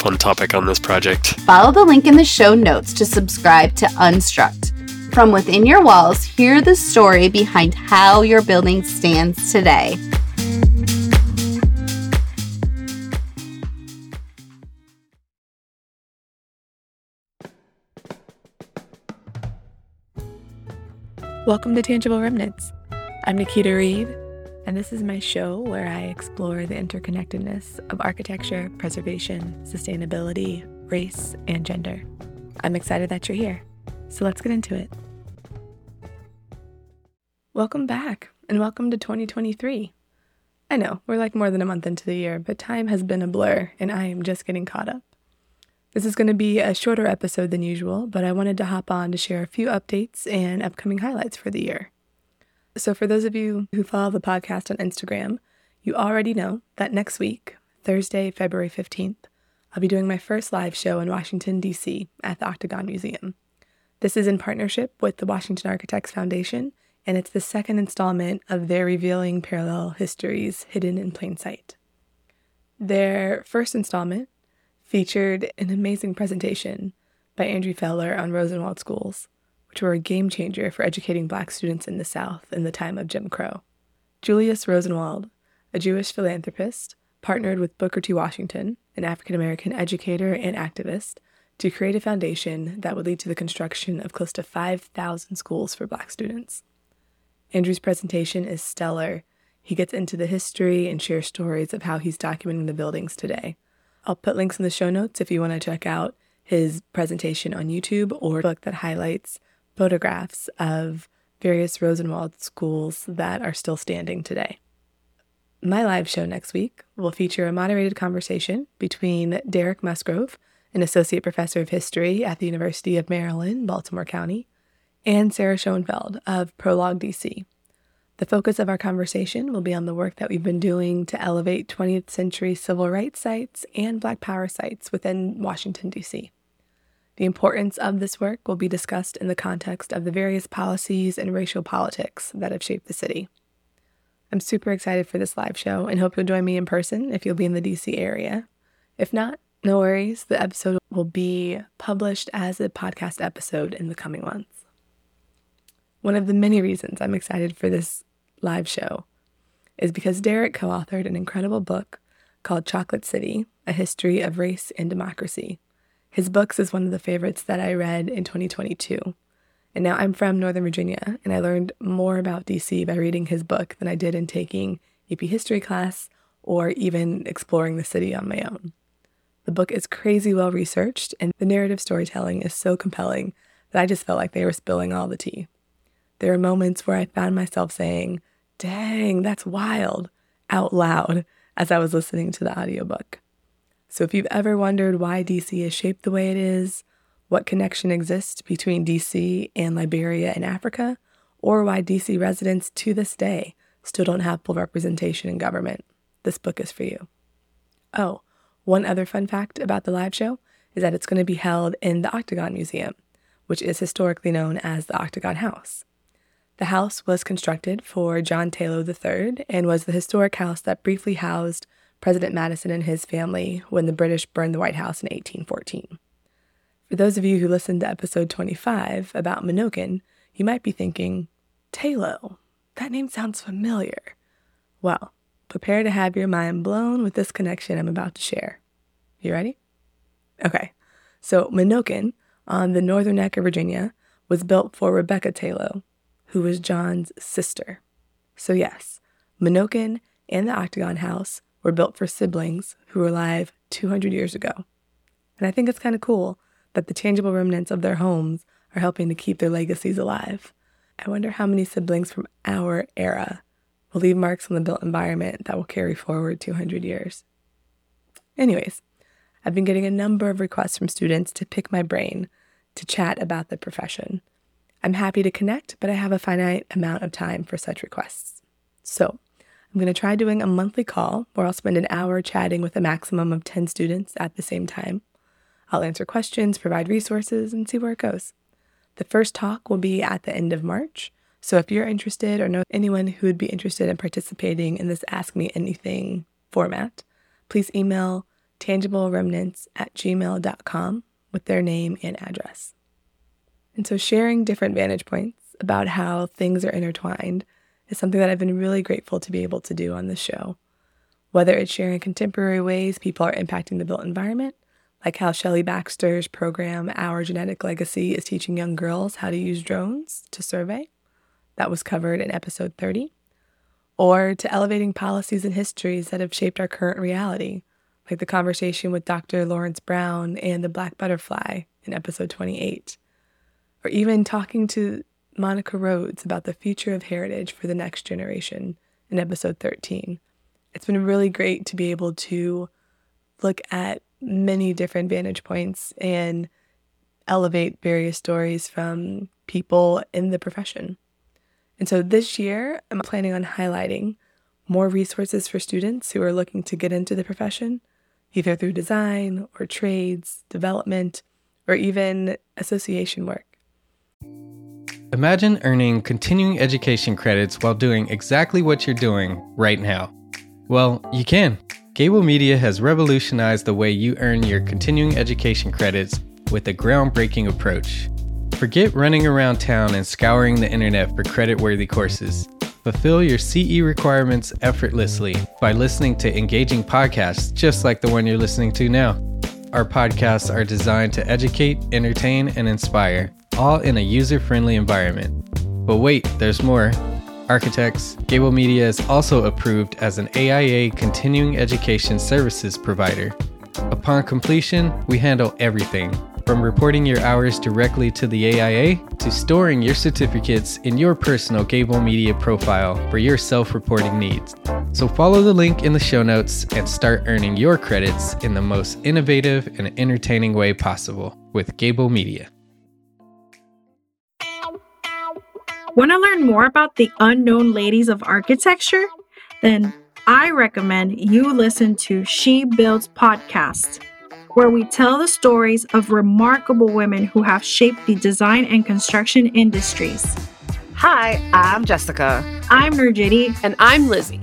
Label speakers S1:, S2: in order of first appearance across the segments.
S1: fun topic on this project.
S2: Follow the link in the show notes to subscribe to Unstruct. From within your walls, hear the story behind how your building stands today.
S3: Welcome to Tangible Remnants. I'm Nikita Reed, and this is my show where I explore the interconnectedness of architecture, preservation, sustainability, race, and gender. I'm excited that you're here, so let's get into it. Welcome back, and welcome to 2023. I know, we're like more than a month into the year, but time has been a blur, and I am just getting caught up. This is going to be a shorter episode than usual, but I wanted to hop on to share a few updates and upcoming highlights for the year. So, for those of you who follow the podcast on Instagram, you already know that next week, Thursday, February 15th, I'll be doing my first live show in Washington, D.C. at the Octagon Museum. This is in partnership with the Washington Architects Foundation, and it's the second installment of their revealing parallel histories hidden in plain sight. Their first installment featured an amazing presentation by Andrew Feiler on Rosenwald schools, which were a game changer for educating black students in the South in the time of Jim Crow. Julius Rosenwald, a Jewish philanthropist, partnered with Booker T. Washington, an African American educator and activist, to create a foundation that would lead to the construction of close to 5,000 schools for black students. Andrew's presentation is stellar. He gets into the history and shares stories of how he's documenting the buildings today. I'll put links in the show notes if you want to check out his presentation on YouTube or book that highlights photographs of various Rosenwald schools that are still standing today. My live show next week will feature a moderated conversation between Derek Musgrove, an associate professor of history at the University of Maryland, Baltimore County, and Sarah Shoenfeld of Prologue DC, the focus of our conversation will be on the work that we've been doing to elevate 20th century civil rights sites and Black Power sites within Washington, D.C. The importance of this work will be discussed in the context of the various policies and racial politics that have shaped the city. I'm super excited for this live show and hope you'll join me in person if you'll be in the DC area. If not, no worries, the episode will be published as a podcast episode in the coming months. One of the many reasons I'm excited for this live show is because Derek co authored an incredible book called Chocolate City A History of Race and Democracy. His books is one of the favorites that I read in 2022. And now I'm from Northern Virginia, and I learned more about DC by reading his book than I did in taking AP history class or even exploring the city on my own. The book is crazy well researched, and the narrative storytelling is so compelling that I just felt like they were spilling all the tea. There are moments where I found myself saying, dang, that's wild, out loud as I was listening to the audiobook. So if you've ever wondered why DC is shaped the way it is, what connection exists between DC and Liberia in Africa, or why DC residents to this day still don't have full representation in government, this book is for you. Oh, one other fun fact about the live show is that it's going to be held in the Octagon Museum, which is historically known as the Octagon House. The house was constructed for John Tayloe III and was the historic house that briefly housed President Madison and his family when the British burned the White House in 1814. For those of you who listened to episode 25 about Menokin, you might be thinking, Tayloe, that name sounds familiar. Well, prepare to have your mind blown with this connection I'm about to share. You ready? Okay, so Menokin on the northern neck of Virginia was built for Rebecca Tayloe, who was John's sister. So, yes, Menokin and the Octagon House were built for siblings who were alive 200 years ago. And I think it's kind of cool that the tangible remnants of their homes are helping to keep their legacies alive. I wonder how many siblings from our era will leave marks on the built environment that will carry forward 200 years. Anyways, I've been getting a number of requests from students to pick my brain to chat about the profession. I'm happy to connect, but I have a finite amount of time for such requests. So, I'm going to try doing a monthly call where I'll spend an hour chatting with a maximum of 10 students at the same time. I'll answer questions, provide resources, and see where it goes. The first talk will be at the end of March. So if you're interested or know anyone who would be interested in participating in this Ask Me Anything format, please email tangibleremnants at gmail.com with their name and address. And so sharing different vantage points about how things are intertwined is something that I've been really grateful to be able to do on this show. Whether it's sharing contemporary ways people are impacting the built environment, like how Shelley Baxter's program, Our Genetic Legacy, is teaching young girls how to use drones to survey. That was covered in episode 30. Or to elevating policies and histories that have shaped our current reality, like the conversation with Dr. Lawrence Brown and the black butterfly in episode 28. Or even talking to Monica Rhodes about the future of heritage for the next generation in episode 13. It's been really great to be able to look at many different vantage points and elevate various stories from people in the profession. And so this year, I'm planning on highlighting more resources for students who are looking to get into the profession, either through design or trades, development, or even association work.
S4: Imagine earning continuing education credits while doing exactly what you're doing right now. Well, you can. Gable Media has revolutionized the way you earn your continuing education credits with a groundbreaking approach. Forget running around town and scouring the internet for credit worthy courses. Fulfill your CE requirements effortlessly by listening to engaging podcasts just like the one you're listening to now. Our podcasts are designed to educate, entertain, and inspire, all in a user friendly environment. But wait, there's more. Architects, Gable Media is also approved as an AIA continuing education services provider. Upon completion, we handle everything from reporting your hours directly to the AIA to storing your certificates in your personal Gable Media profile for your self reporting needs. So follow the link in the show notes and start earning your credits in the most innovative and entertaining way possible with Gable Media.
S5: Want to learn more about the unknown ladies of architecture? Then I recommend you listen to She Builds podcast, where we tell the stories of remarkable women who have shaped the design and construction industries.
S6: Hi, I'm Jessica.
S5: I'm Nurjiti.
S7: And I'm Lizzie.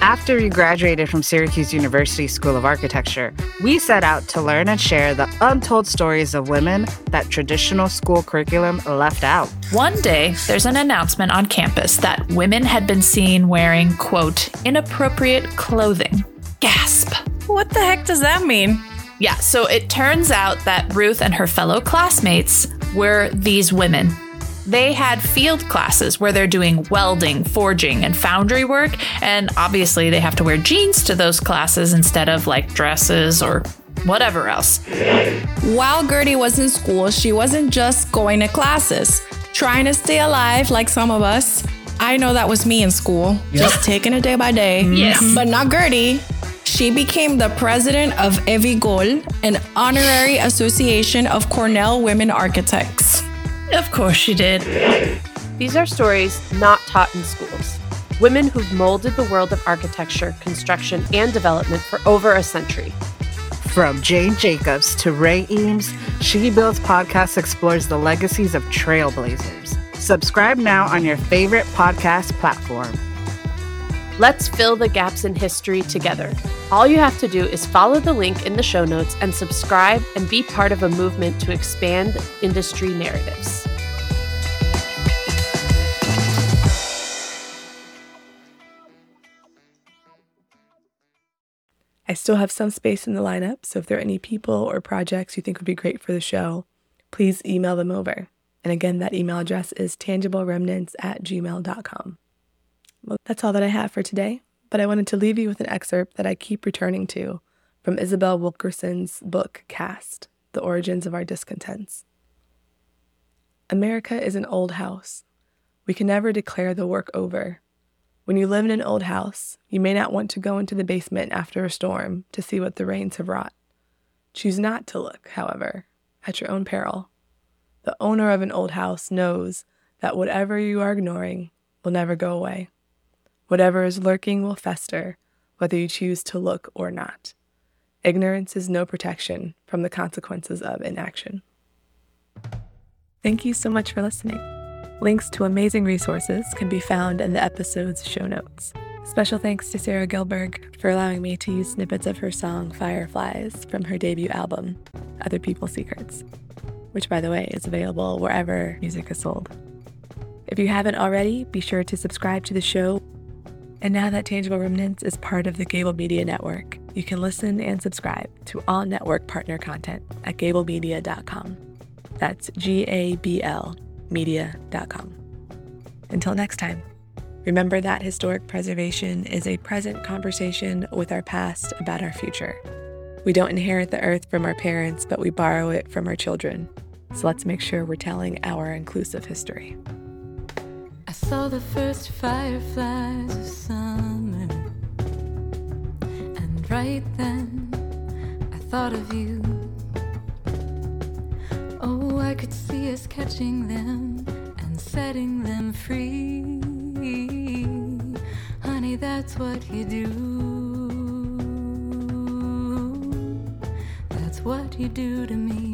S6: After we graduated from Syracuse University School of Architecture, we set out to learn and share the untold stories of women that traditional school curriculum left out.
S8: One day, there's an announcement on campus that women had been seen wearing, quote, inappropriate clothing. Gasp.
S7: What the heck does that mean?
S8: Yeah, so it turns out that Ruth and her fellow classmates were these women they had field classes where they're doing welding, forging, and foundry work, and obviously they have to wear jeans to those classes instead of like dresses or whatever else.
S7: While Gertie was in school, she wasn't just going to classes, trying to stay alive like some of us. I know that was me in school, just taking it day by day. Mm-hmm.
S8: Yes.
S7: But not Gertie. She became the president of Evigol, an honorary association of Cornell women architects.
S8: Of course she did.
S9: These are stories not taught in schools. Women who've molded the world of architecture, construction, and development for over a century.
S6: From Jane Jacobs to Ray Eames, She Builds podcast explores the legacies of trailblazers, Subscribe now on your favorite podcast platform.
S9: Let's fill the gaps in history together. All you have to do is follow the link in the show notes and subscribe and be part of a movement to expand industry narratives.
S3: I still have some space in the lineup, so if there are any people or projects you think would be great for the show, please email them over. And again, that email address is tangibleremnants at gmail.com. Well, that's all that I have for today, but I wanted to leave you with an excerpt that I keep returning to from Isabel Wilkerson's book, Caste The Origins of Our Discontents. America is an old house. We can never declare the work over. When you live in an old house, you may not want to go into the basement after a storm to see what the rains have wrought. Choose not to look, however, at your own peril. The owner of an old house knows that whatever you are ignoring will never go away. Whatever is lurking will fester, whether you choose to look or not. Ignorance is no protection from the consequences of inaction. Thank you so much for listening. Links to amazing resources can be found in the episode's show notes. Special thanks to Sarah Gilberg for allowing me to use snippets of her song Fireflies from her debut album, Other People's Secrets, which, by the way, is available wherever music is sold. If you haven't already, be sure to subscribe to the show. And now that Tangible Remnants is part of the Gable Media Network, you can listen and subscribe to all network partner content at gablemedia.com. That's G A B L media.com. Until next time, remember that historic preservation is a present conversation with our past about our future. We don't inherit the earth from our parents, but we borrow it from our children. So let's make sure we're telling our inclusive history.
S10: Saw the first fireflies of summer, and right then I thought of you. Oh, I could see us catching them and setting them free. Honey, that's what you do. That's what you do to me.